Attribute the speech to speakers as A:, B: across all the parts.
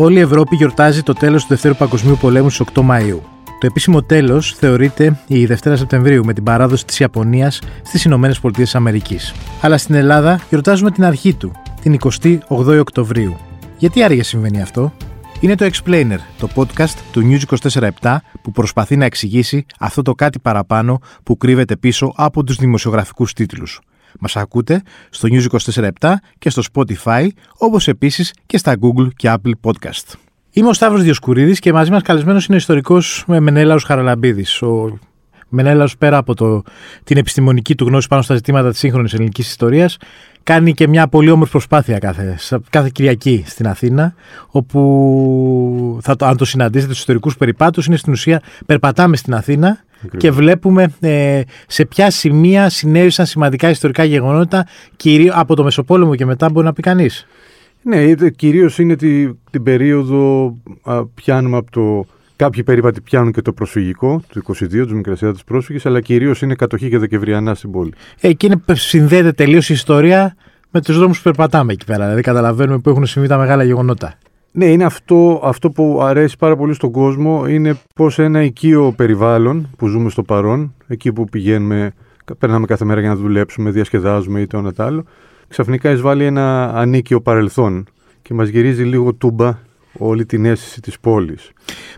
A: Όλη η Ευρώπη γιορτάζει το τέλος του Δευτέρου Παγκοσμίου Πολέμου στις 8 Μαΐου. Το επίσημο τέλος θεωρείται η Δευτέρα Σεπτεμβρίου με την παράδοση της Ιαπωνίας στις Ηνωμένες Πολιτείες Αμερικής. Αλλά στην Ελλάδα γιορτάζουμε την αρχή του, την 28 Οκτωβρίου. Γιατί άραγε συμβαίνει αυτό; Είναι το Explainer, το podcast του News 24 που προσπαθεί να εξηγήσει αυτό το κάτι παραπάνω που κρύβεται πίσω από τους δημοσιογραφικούς τίτλους. Μας ακούτε στο News 24 και στο Spotify, όπως επίσης και στα Google και Apple Podcast. Είμαι ο Σταύρος Διοσκουρίδης και μαζί μας καλεσμένος είναι ο ιστορικός Μενέλαος Χαραλαμπίδης. Ο Μενέλαος πέρα από το, την επιστημονική του γνώση πάνω στα ζητήματα της σύγχρονης ελληνικής ιστορίας κάνει και μια πολύ όμορφη προσπάθεια κάθε, κάθε Κυριακή στην Αθήνα, όπου θα το, αν το συναντήσετε στους ιστορικούς περιπάτους, είναι στην ουσία περπατάμε στην Αθήνα και βλέπουμε ε, σε ποια σημεία συνέβησαν σημαντικά ιστορικά γεγονότα, κυρίως από το Μεσοπόλεμο και μετά μπορεί να πει κανείς.
B: Ναι, κυρίως είναι τη, την περίοδο α, πιάνουμε από το... Κάποιοι περίπατοι πιάνουν και το προσφυγικό του 22, τους Μικρασιάτες πρόσφυγες, αλλά κυρίως είναι κατοχή και δεκεμβριανά στην πόλη.
A: Ε, και είναι, συνδέεται τελείως η ιστορία με τους δρόμους που περπατάμε εκεί πέρα. Δηλαδή καταλαβαίνουμε που έχουν συμβεί τα μεγάλα γεγονότα.
B: Ναι, είναι αυτό, αυτό που αρέσει πάρα πολύ στον κόσμο. Είναι πως ένα οικείο περιβάλλον που ζούμε στο παρόν, εκεί που πηγαίνουμε, περνάμε κάθε μέρα για να δουλέψουμε, διασκεδάζουμε ή το ένα το άλλο, ξαφνικά εισβάλλει ένα ανίκιο παρελθόν και μας γυρίζει λίγο τούμπα όλη την αίσθηση της πόλης.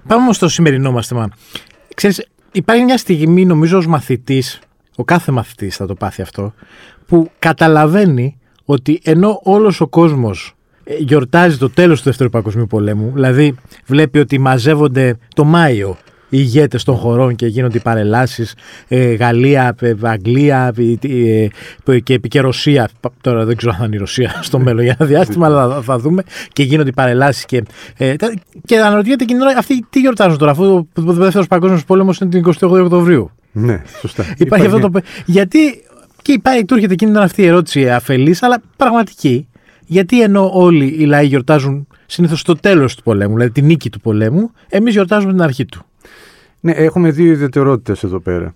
A: Πάμε όμως στο σημερινό μας θέμα. Ξέρεις, υπάρχει μια στιγμή νομίζω ως μαθητής, ο κάθε μαθητής θα το πάθει αυτό, που καταλαβαίνει ότι ενώ όλος ο κόσμος ε, γιορτάζει το τέλος του Δεύτερου Παγκοσμίου Πολέμου, δηλαδή βλέπει ότι μαζεύονται το Μάιο οι ηγέτες των χωρών και γίνονται οι παρελάσεις. Ε, Γαλλία, ε, Αγγλία ε, και και Ρωσία. Τώρα δεν ξέρω αν θα είναι η Ρωσία στο μέλλον για ένα διάστημα, αλλά θα, δούμε. Και γίνονται οι παρελάσεις. Και, ε, και αναρωτιέται και αυτοί τι γιορτάζουν τώρα, αφού ο Δεύτερος Παγκόσμιος Πόλεμος είναι την 28 Οκτωβρίου.
B: Ναι, σωστά.
A: Υπάρχει, Υπάρχει αυτό το. Γιατί. Και υπάρχει, του έρχεται εκείνη αυτή η ερώτηση αφελής, αλλά πραγματική. Γιατί ενώ όλοι οι λαοί γιορτάζουν συνήθως το τέλος του πολέμου, δηλαδή τη νίκη του πολέμου, εμείς γιορτάζουμε την αρχή του.
B: Ναι, έχουμε δύο ιδιαιτερότητες εδώ πέρα.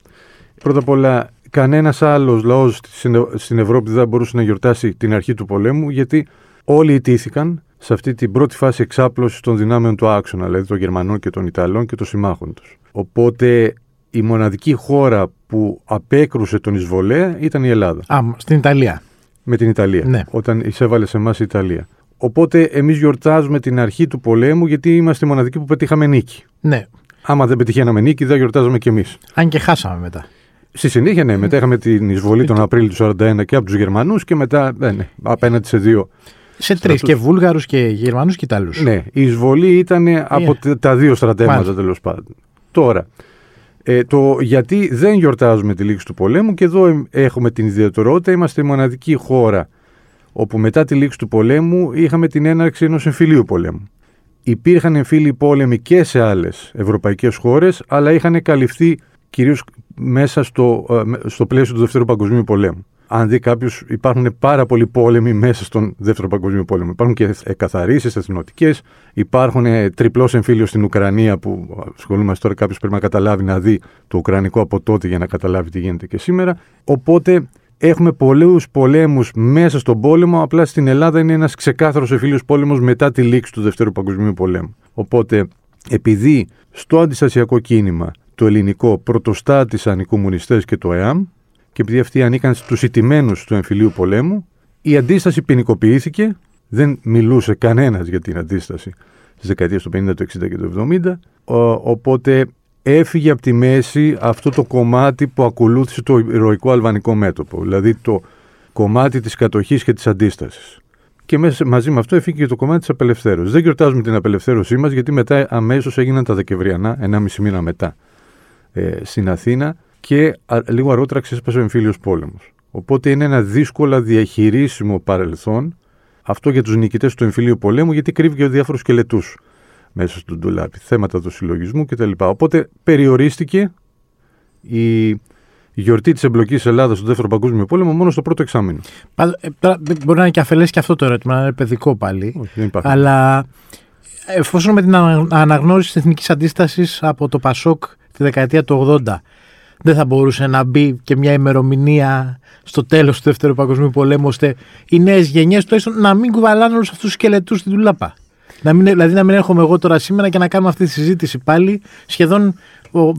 B: Πρώτα απ' όλα, κανένας άλλος λαός στην Ευρώπη δεν θα μπορούσε να γιορτάσει την αρχή του πολέμου, γιατί όλοι ιτήθηκαν σε αυτή την πρώτη φάση εξάπλωσης των δυνάμεων του άξονα, δηλαδή των Γερμανών και των Ιταλών και των συμμάχων τους. Οπότε η μοναδική χώρα που απέκρουσε τον εισβολέα ήταν η Ελλάδα.
A: Α, στην Ιταλία.
B: Με την Ιταλία.
A: Ναι.
B: Όταν εισέβαλε σε εμάς η Ιταλία. Οπότε εμείς γιορτάζουμε την αρχή του πολέμου γιατί είμαστε οι μοναδικοί που πετύχαμε νίκη.
A: Ναι.
B: Άμα δεν πετυχαίναμε νίκη, δεν γιορτάζαμε κι εμείς.
A: Αν και χάσαμε μετά.
B: Στη συνέχεια, ναι, μετά είχαμε την εισβολή τον Απρίλιο του 1941 και από τους Γερμανούς και μετά ναι, ναι, απέναντι σε δύο.
A: Σε τρεις, και Βούλγαρους και Γερμανούς και Ιταλούς.
B: Ναι, η εισβολή ήταν από τα δύο στρατεύματα τέλος πάντων. Τώρα, ε, το γιατί δεν γιορτάζουμε τη λήξη του πολέμου και εδώ έχουμε την ιδιαιτερότητα, είμαστε η μοναδική χώρα όπου μετά τη λήξη του πολέμου είχαμε την έναρξη ενός εμφυλίου πολέμου υπήρχαν εμφύλοι πόλεμοι και σε άλλες ευρωπαϊκές χώρες, αλλά είχαν καλυφθεί κυρίως μέσα στο, ε, στο πλαίσιο του Δεύτερου Παγκοσμίου Πολέμου. Αν δει κάποιος, υπάρχουν πάρα πολλοί πόλεμοι μέσα στον Δεύτερο Παγκοσμίο Πόλεμο. Υπάρχουν και εκαθαρίσεις εθνοτικές, υπάρχουν τριπλός εμφύλιος στην Ουκρανία που ασχολούμαστε τώρα. Κάποιος πρέπει να καταλάβει να δει το Ουκρανικό από τότε για να καταλάβει τι γίνεται και σήμερα. Οπότε Έχουμε πολλούς πολέμους μέσα στον πόλεμο. Απλά στην Ελλάδα είναι ένας ξεκάθαρος εφήλιος πόλεμος μετά τη λήξη του Δευτέρου Παγκοσμίου Πολέμου. Οπότε, επειδή στο αντιστασιακό κίνημα το ελληνικό πρωτοστάτησαν οι κομμουνιστές και το ΕΑΜ, και επειδή αυτοί ανήκαν στους ιτημένου του εμφυλίου πολέμου, η αντίσταση ποινικοποιήθηκε. Δεν μιλούσε κανένας για την αντίσταση στις δεκαετίες του 50, του 60 και του 70. Οπότε έφυγε από τη μέση αυτό το κομμάτι που ακολούθησε το ηρωικό αλβανικό μέτωπο, δηλαδή το κομμάτι της κατοχής και της αντίστασης. Και μέσα, μαζί με αυτό έφυγε και το κομμάτι της απελευθέρωσης. Δεν γιορτάζουμε την απελευθέρωσή μας γιατί μετά αμέσως έγιναν τα Δεκεμβριανά, 1,5 μήνα μετά, ε, στην Αθήνα και α, λίγο αργότερα ξέσπασε ο εμφύλιος πόλεμος. Οπότε είναι ένα δύσκολα διαχειρίσιμο παρελθόν αυτό για τους νικητές του εμφύλιου πολέμου γιατί κρύβει και διάφορους σκελετούς μέσα στο ντουλάπι, θέματα του συλλογισμού κτλ. Οπότε περιορίστηκε η γιορτή της εμπλοκής Ελλάδας στο Δεύτερο Παγκόσμιο Πόλεμο μόνο στο πρώτο εξάμεινο.
A: Ε, τώρα, μπορεί να είναι και αφελές και αυτό το ερώτημα, να είναι παιδικό πάλι.
B: Όχι, δεν υπάρχει.
A: Αλλά εφόσον με την αναγνώριση της εθνικής αντίστασης από το Πασόκ τη δεκαετία του 80 δεν θα μπορούσε να μπει και μια ημερομηνία στο τέλος του Δεύτερου Παγκοσμίου Πολέμου, ώστε οι νέες γενιές τουλάχιστον να μην κουβαλάνε όλους αυτούς τους σκελετούς στην τουλάπα. Να μην, δηλαδή να μην έρχομαι εγώ τώρα σήμερα και να κάνουμε αυτή τη συζήτηση πάλι σχεδόν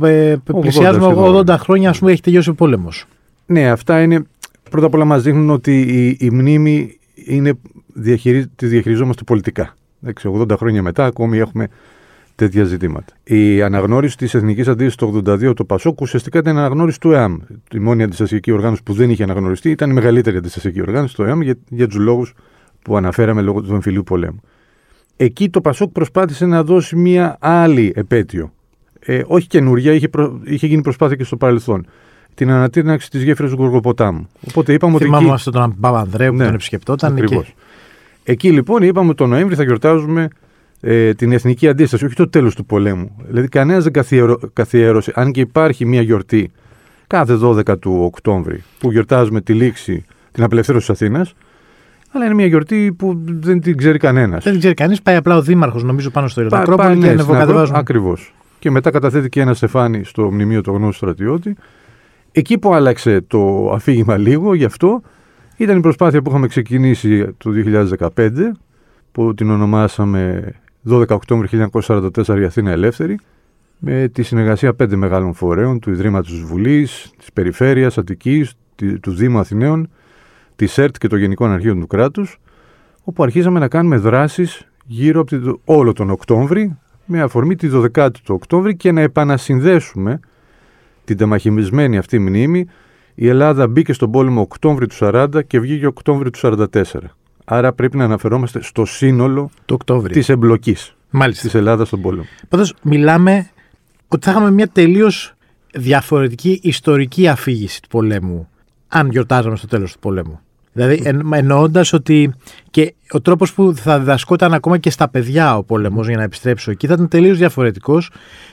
A: ε, πλησιάζουμε 80, 80 χρόνια, ας πούμε, έχει τελειώσει ο πόλεμος.
B: Ναι, αυτά είναι. Πρώτα απ' όλα μας δείχνουν ότι η, η μνήμη είναι, διαχειρι, τη διαχειριζόμαστε πολιτικά. 80 χρόνια μετά ακόμη έχουμε τέτοια ζητήματα. Η αναγνώριση της Εθνικής Αντίθεσης το 82 το Πασόκ ουσιαστικά ήταν αναγνώριση του ΕΑΜ. Η μόνη αντιστασιακή οργάνωση που δεν είχε αναγνωριστεί ήταν η μεγαλύτερη αντιστασιακή οργάνωση, το ΕΑΜ, για, για τους λόγους που αναφέραμε λόγω του εμφυλίου πολέμου. Εκεί το Πασόκ προσπάθησε να δώσει μια άλλη επέτειο. Ε, όχι καινούρια, είχε, προ, είχε γίνει προσπάθεια και στο παρελθόν. Την ανατείναξη της γέφυρας του Γοργοποτάμου. Οπότε είπαμε
A: Θυμάμαι ότι. Θυμάμαι τον Παπανδρέου που ναι, τον επισκεπτόταν.
B: Και... Εκεί λοιπόν είπαμε ότι το Νοέμβρη θα γιορτάζουμε ε, την εθνική αντίσταση, όχι το τέλος του πολέμου. Δηλαδή κανένας δεν καθιέρωσε, αν και υπάρχει μια γιορτή κάθε 12 του Οκτώβρη που γιορτάζουμε τη λήξη, την απελευθέρωση της Αθήνας, αλλά είναι μια γιορτή που δεν την ξέρει κανένας. Δεν
A: την ξέρει κανείς. Πάει απλά ο Δήμαρχος, νομίζω, πάνω στο Ιλωτακρόπολη και ανεβοκατεβάζουν.
B: Ακριβώς. Και μετά καταθέτει και ένα στεφάνι στο μνημείο του γνώστου στρατιώτη. Εκεί που άλλαξε το αφήγημα λίγο γι' αυτό ήταν η προσπάθεια που είχαμε ξεκινήσει το 2015 που την ονομάσαμε 12 Οκτώβρη 1944 η Αθήνα Ελεύθερη με τη συνεργασία πέντε μεγάλων φορέων του Ιδρύματος της Βουλής, της Περιφέρειας Αττικής, του Δήμου Αθηναίων, της ΕΡΤ και των Γενικών Αρχείων του κράτους όπου αρχίσαμε να κάνουμε δράσεις γύρω από όλο τον Οκτώβρη με αφορμή τη 12η του Οκτώβρη και να επανασυνδέσουμε την τεμαχημισμένη αυτή μνήμη η Ελλάδα μπήκε στον πόλεμο Οκτώβρη του 40 και βγήκε Οκτώβρη του 44. Άρα πρέπει να αναφερόμαστε στο σύνολο της εμπλοκής της Ελλάδας στον πόλεμο.
A: Πάντως, μιλάμε ότι θα είχαμε μια τελείως διαφορετική ιστορική αφήγηση του πολέμου αν γιορτάζαμε στο τέλος του πολέμου. Δηλαδή, εν, εννοώντας ότι και ο τρόπος που θα διδασκόταν ακόμα και στα παιδιά ο πόλεμος για να επιστρέψω εκεί θα ήταν τελείως διαφορετικός.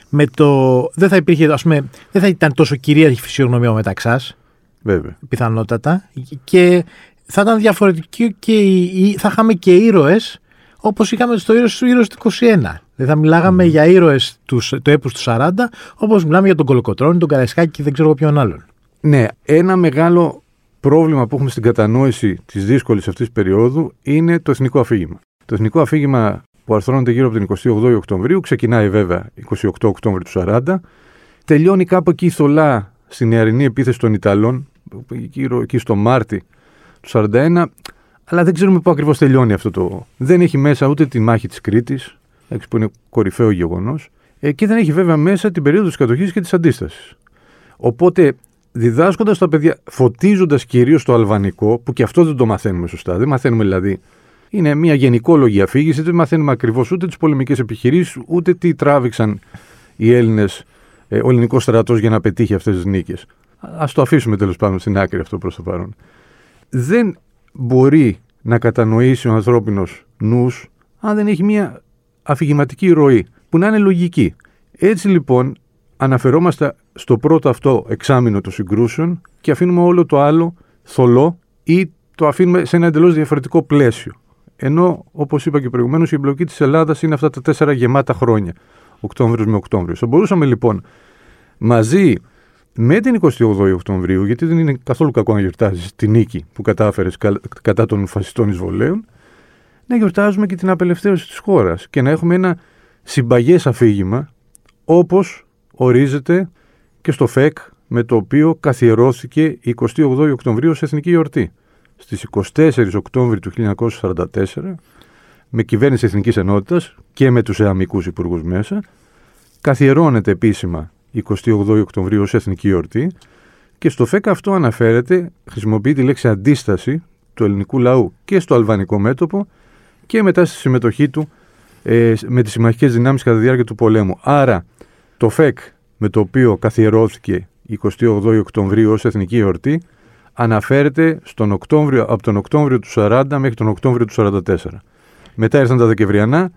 A: Με το. Δεν θα υπήρχε, ας πούμε, δεν θα ήταν τόσο κυρίαρχη φυσιογνωμία ο Μεταξάς.
B: Βέβαια.
A: Πιθανότατα. Και θα ήταν διαφορετική και θα είχαμε και ήρωες όπως είχαμε στο ήρωες του ήρωες του 21. Δηλαδή θα μιλάγαμε για ήρωες τους έπους του 40, όπως μιλάμε για τον Κολοκοτρόνη, τον Καραϊσκάκη και δεν ξέρω ποιον άλλον.
B: Ναι, ένα μεγάλο πρόβλημα που έχουμε στην κατανόηση της δύσκολης αυτής περίοδου είναι το εθνικό αφήγημα. Το εθνικό αφήγημα που αρθρώνεται γύρω από την 28 Οκτωβρίου, ξεκινάει βέβαια 28 Οκτώβρη του 40, τελειώνει κάπου εκεί θολά στην νεαρινή επίθεση των Ιταλών, γύρω εκεί στο Μάρτι του 41, αλλά δεν ξέρουμε πού ακριβώς τελειώνει αυτό το. Δεν έχει μέσα ούτε τη μάχη της Κρήτης, που είναι κορυφαίο γεγονός, ε, και δεν έχει βέβαια μέσα την περίοδο της κατοχής και της αντίστασης. Οπότε διδάσκοντας τα παιδιά, φωτίζοντας κυρίως το αλβανικό, που και αυτό δεν το μαθαίνουμε σωστά. Δεν μαθαίνουμε δηλαδή. Είναι μια γενικόλογη αφήγηση, δεν μαθαίνουμε ακριβώς ούτε τις πολεμικές επιχειρήσεις, ούτε τι τράβηξαν οι Έλληνες, ε, ο ελληνικός στρατός για να πετύχει αυτές τις νίκες. Α το αφήσουμε τέλος πάντων στην άκρη αυτό προς το παρόν. Δεν μπορεί να κατανοήσει ο ανθρώπινος νους αν δεν έχει μια αφηγηματική ροή που να είναι λογική. Έτσι λοιπόν αναφερόμαστε στο πρώτο αυτό εξάμεινο των συγκρούσεων και αφήνουμε όλο το άλλο θολό ή το αφήνουμε σε ένα εντελώς διαφορετικό πλαίσιο. Ενώ, όπως είπα και προηγουμένως, η εμπλοκή της Ελλάδας είναι αυτά τα τέσσερα γεμάτα χρόνια, Οκτώβριος με Οκτώβριο. Θα μπορούσαμε λοιπόν μαζί με την 28η Οκτωβρίου, γιατί δεν είναι καθόλου κακό να γιορτάζεις τη νίκη που κατάφερες κατά των φασιστών εισβολέων, να γιορτάζουμε και την απελευθέρωση της χώρας και να έχουμε ένα συμπαγές αφήγημα όπως ορίζεται και στο ΦΕΚ με το οποίο καθιερώθηκε η 28 Οκτωβρίου ως εθνική γιορτή. Στις 24 Οκτώβρη του 1944 με κυβέρνηση Εθνικής Ενότητας και με τους εαμικούς υπουργούς μέσα καθιερώνεται επίσημα η 28 Οκτωβρίου ως εθνική γιορτή και στο ΦΕΚ αυτό αναφέρεται, χρησιμοποιεί τη λέξη αντίσταση του ελληνικού λαού και στο αλβανικό μέτωπο και μετά στη συμμετοχή του ε, με τις συμμαχικές δυνάμεις κατά τη διάρκεια του πολέμου. Άρα το ΦΕΚ με το οποίο καθιερώθηκε η 28 Οκτωβρίου ως εθνική εορτή αναφέρεται στον Οκτώβριο, από τον Οκτώβριο του 40 μέχρι τον Οκτώβριο του 44. Μετά ήρθαν τα Δεκεμβριανά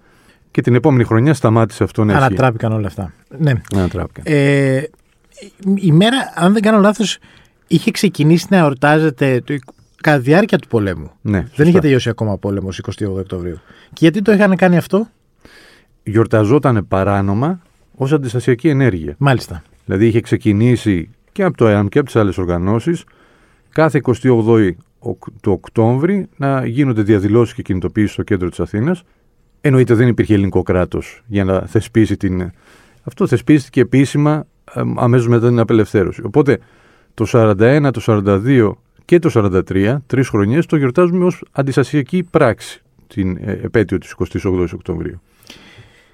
B: και την επόμενη χρονιά σταμάτησε αυτό να
A: ισχύει. Ανατράπηκαν όλα αυτά. Ναι.
B: Ανατράπηκαν.
A: Ε, η μέρα, αν δεν κάνω λάθος, είχε ξεκινήσει να εορτάζεται το, κατά τη διάρκεια του πολέμου.
B: Ναι,
A: δεν είχε τελειώσει ακόμα ο πόλεμος 28 Οκτωβρίου. Και γιατί το είχαν κάνει αυτό,
B: Γιορταζόταν παράνομα ως αντιστασιακή ενέργεια.
A: Μάλιστα.
B: Δηλαδή είχε ξεκινήσει και από το ΕΑΜ και από τις άλλες οργανώσεις κάθε 28η του Οκτώβρη να γίνονται διαδηλώσεις και κινητοποιήσει στο κέντρο της Αθήνας. Εννοείται δεν υπήρχε ελληνικό κράτος για να θεσπίσει την. Αυτό θεσπίστηκε επίσημα αμέσως μετά την απελευθέρωση. Οπότε το 41, το 42 και το 43, τρεις χρονιές, το γιορτάζουμε ως αντιστασιακή πράξη την ε, επέτειο της 28η Οκτωβρίου.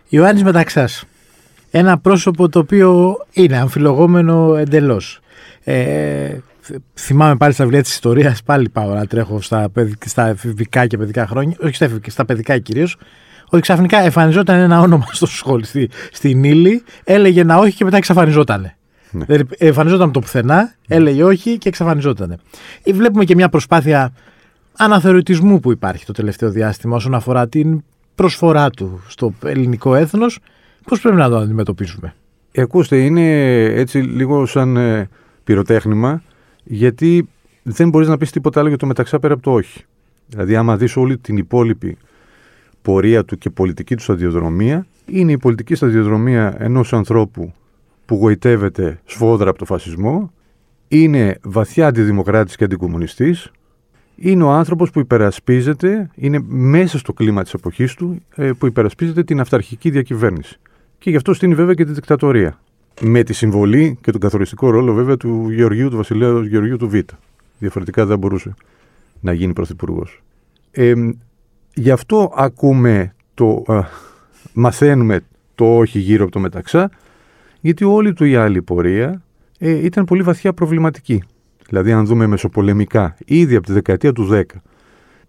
A: Ιωάννης Μεταξάς, ένα πρόσωπο το οποίο είναι αμφιλογόμενο εντελώς. Ε, θυμάμαι πάλι στα βιβλία της ιστορίας, πάλι πάω να τρέχω στα, στα εφηβικά και παιδικά χρόνια, όχι στα, στα παιδικά κυρίως, ότι ξαφνικά εμφανιζόταν ένα όνομα στο σχολείο, στη, στην ύλη, έλεγε ένα όχι και μετά εξαφανιζόταν. Ναι. Δηλαδή εμφανιζόταν το πουθενά, έλεγε όχι και εξαφανιζόταν. Ε, βλέπουμε και μια προσπάθεια αναθεωρητισμού που υπάρχει το τελευταίο διάστημα όσον αφορά την προσφορά του στο ελληνικό έθνος, πώς πρέπει να το αντιμετωπίσουμε;
B: Ε, ακούστε, είναι έτσι λίγο σαν ε, πυροτέχνημα, γιατί δεν μπορείς να πεις τίποτα άλλο για το μεταξά πέρα από το όχι. Δηλαδή, άμα δεις όλη την υπόλοιπη πορεία του και πολιτική του σταδιοδρομία, είναι η πολιτική σταδιοδρομία ενός ανθρώπου που γοητεύεται σφόδρα από το φασισμό, είναι βαθιά αντιδημοκράτης και αντικομουνιστής, είναι ο άνθρωπος που υπερασπίζεται, είναι μέσα στο κλίμα της εποχής του, ε, που υπερασπίζεται την αυταρχική διακυβέρνηση. Και γι' αυτό στείνει βέβαια και τη δικτατορία. Με τη συμβολή και τον καθοριστικό ρόλο βέβαια του Γεωργίου, του βασιλέου Γεωργίου του Β. Διαφορετικά δεν μπορούσε να γίνει πρωθυπουργός. Ε, γι' αυτό ακούμε το, μαθαίνουμε το όχι γύρω από το μεταξά, γιατί όλη του η άλλη πορεία ε, ήταν πολύ βαθιά προβληματική. Δηλαδή, αν δούμε μεσοπολεμικά, ήδη από τη δεκαετία του 10,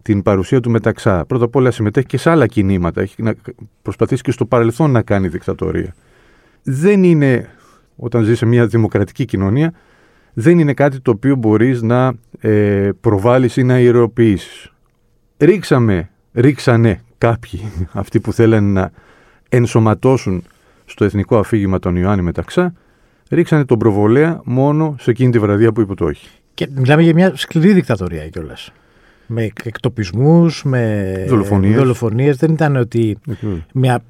B: την παρουσία του Μεταξά, πρώτα απ' όλα συμμετέχει και σε άλλα κινήματα. Έχει να προσπαθήσει και στο παρελθόν να κάνει δικτατορία. Δεν είναι, όταν ζεις σε μια δημοκρατική κοινωνία, δεν είναι κάτι το οποίο μπορείς να ε, προβάλλεις ή να ιεροποιήσεις. Ρίξαμε, ρίξανε κάποιοι, αυτοί που θέλουν να ενσωματώσουν στο εθνικό αφήγημα τον Ιωάννη Μεταξά, ρίξανε τον προβολέα μόνο σε εκείνη τη βραδιά που είπε το όχι.
A: Και μιλάμε για μια σκληρή δικτατορία κιόλας. Με εκτοπισμούς, με δολοφονίες. Δεν ήταν ότι μια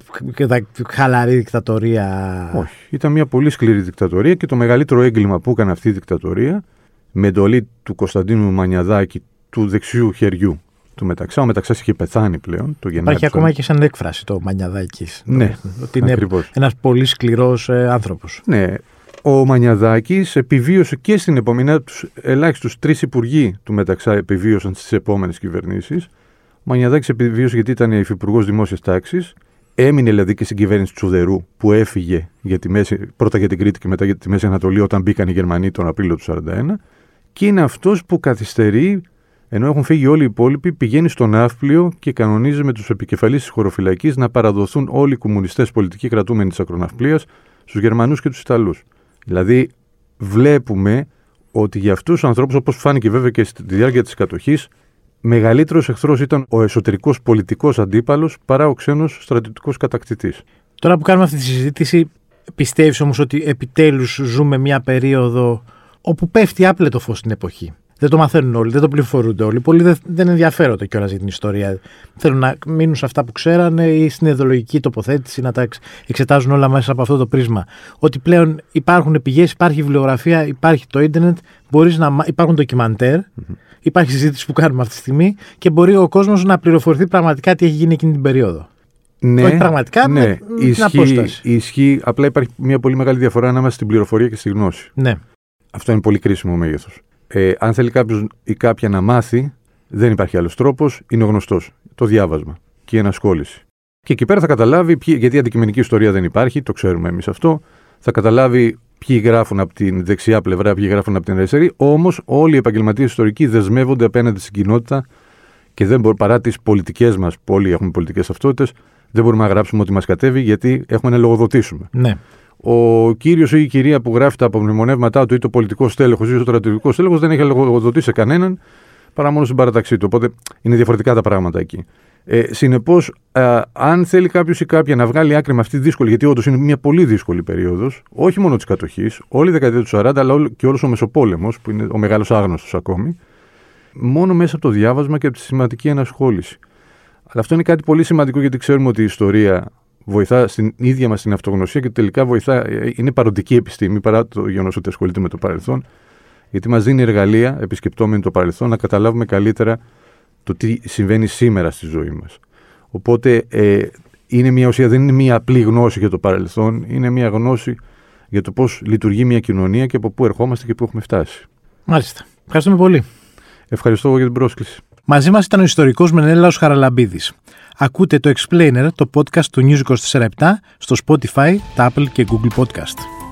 A: χαλαρή δικτατορία.
B: Όχι. Ήταν μια πολύ σκληρή δικτατορία και το μεγαλύτερο έγκλημα που έκανε αυτή η δικτατορία με εντολή του Κωνσταντίνου Μανιαδάκη του δεξιού χεριού του Μεταξά. Ο Μεταξάς είχε πεθάνει πλέον το Γενάρη.
A: Υπάρχει ακόμα και σαν έκφραση το Μανιαδάκης.
B: Ναι,
A: ότι είναι ένας πολύ σκληρός ε, άνθρωπος.
B: Ναι, ο Μανιαδάκης επιβίωσε και στην επόμενη, τους ελάχιστους τρεις υπουργοί του Μεταξά επιβίωσαν στις επόμενες κυβερνήσεις. Ο Μανιαδάκης επιβίωσε γιατί ήταν υφυπουργός δημόσιας τάξης. Έμεινε δηλαδή και στην κυβέρνηση Τσουδερού που έφυγε για τη μέση, πρώτα για την Κρήτη και μετά για τη Μέση Ανατολή όταν μπήκαν οι Γερμανοί τον Απρίλιο του 1941. Και είναι αυτός που καθυστερεί, ενώ έχουν φύγει όλοι οι υπόλοιποι, πηγαίνει στο ναύπλιο και κανονίζει με τους επικεφαλείς της χωροφυλακής να παραδοθούν όλοι οι κομμουνιστές πολιτικοί κρατούμενοι της ακροναυπλίας στους Γερμανούς και τους Ιταλούς. Δηλαδή, βλέπουμε ότι για αυτούς τους ανθρώπους, όπως φάνηκε βέβαια και στη διάρκεια της κατοχής, μεγαλύτερος εχθρός ήταν ο εσωτερικός πολιτικός αντίπαλος παρά ο ξένος στρατιωτικός κατακτητής.
A: Τώρα που κάνουμε αυτή τη συζήτηση, πιστεύεις όμως ότι επιτέλους ζούμε μια περίοδο όπου πέφτει άπλετο φως στην εποχή; Δεν το μαθαίνουν όλοι, δεν το πληροφορούνται όλοι. Πολλοί δεν, δεν ενδιαφέρονται κιόλας για την ιστορία. Θέλουν να μείνουν σε αυτά που ξέρανε ή στην ιδεολογική τοποθέτηση, να τα εξετάζουν όλα μέσα από αυτό το πρίσμα. Ότι πλέον υπάρχουν πηγές, υπάρχει βιβλιογραφία, υπάρχει το ίντερνετ, μπορείς να, υπάρχουν ντοκιμαντέρ, mm-hmm. υπάρχει συζήτηση που κάνουμε αυτή τη στιγμή και μπορεί ο κόσμος να πληροφορηθεί πραγματικά τι έχει γίνει εκείνη την περίοδο.
B: Ναι,
A: Όχι πραγματικά, ναι, με ισχύει, την απόσταση.
B: Ισχύει, απλά υπάρχει μια πολύ μεγάλη διαφορά ανάμεσα στην πληροφορία και στη γνώση.
A: Ναι.
B: Αυτό είναι πολύ κρίσιμο μέγεθος. Ε, αν θέλει κάποιος ή κάποια να μάθει, δεν υπάρχει άλλος τρόπος, είναι ο γνωστός. Το διάβασμα και η ενασχόληση. Και εκεί πέρα θα καταλάβει, ποιοι, γιατί η αντικειμενική ιστορία δεν υπάρχει, το ξέρουμε εμείς αυτό, θα καταλάβει ποιοι γράφουν από την δεξιά πλευρά, ποιοι γράφουν από την αριστερή. Όμως όλοι οι επαγγελματίες ιστορικοί δεσμεύονται απέναντι στην κοινότητα και δεν μπορεί, παρά τις πολιτικές μας, που όλοι έχουμε πολιτικές ταυτότητες, δεν μπορούμε να γράψουμε ότι μας κατέβει γιατί έχουμε να λογοδοτήσουμε.
A: Ναι
B: ο κύριος ή η κυρία που γράφει τα απομνημονεύματά του ή το πολιτικό στέλεχος ή το στρατιωτικό στέλεχος δεν έχει λογοδοτήσει σε κανέναν παρά μόνο στην παραταξή του. Οπότε είναι διαφορετικά τα πράγματα εκεί. Ε, Συνεπώς, αν θέλει κάποιος ή κάποια να βγάλει άκρη με αυτή τη δύσκολη, γιατί όντως είναι μια πολύ δύσκολη περίοδος, όχι μόνο της κατοχής, όλη η δεκαετία του 40, αλλά και όλος ο Μεσοπόλεμος, που είναι ο μεγάλος άγνωστος ακόμη, μόνο μέσα από το διάβασμα και από τη σημαντική ενασχόληση. Αλλά αυτό είναι κάτι πολύ σημαντικό γιατί ξέρουμε ότι η ιστορία βοηθά στην ίδια μας την αυτογνωσία και τελικά βοηθά, ε, είναι παροντική επιστήμη παρά το γεγονός ότι ασχολείται με το παρελθόν, γιατί μας δίνει εργαλεία, επισκεπτόμενοι το παρελθόν, να καταλάβουμε καλύτερα το τι συμβαίνει σήμερα στη ζωή μας. Οπότε ε, είναι μια ουσία, δεν είναι μια απλή γνώση για το παρελθόν, είναι μια γνώση για το πώς λειτουργεί μια κοινωνία και από πού ερχόμαστε και πού έχουμε φτάσει.
A: Μάλιστα. Ευχαριστούμε πολύ.
B: Ευχαριστώ εγώ για την πρόσκληση.
A: Μαζί μας ήταν ο ιστορικός Μενέλαος Χαραλαμπίδης. Ακούτε το Explainer, το podcast του News 24 στο Spotify, Apple και Google Podcast.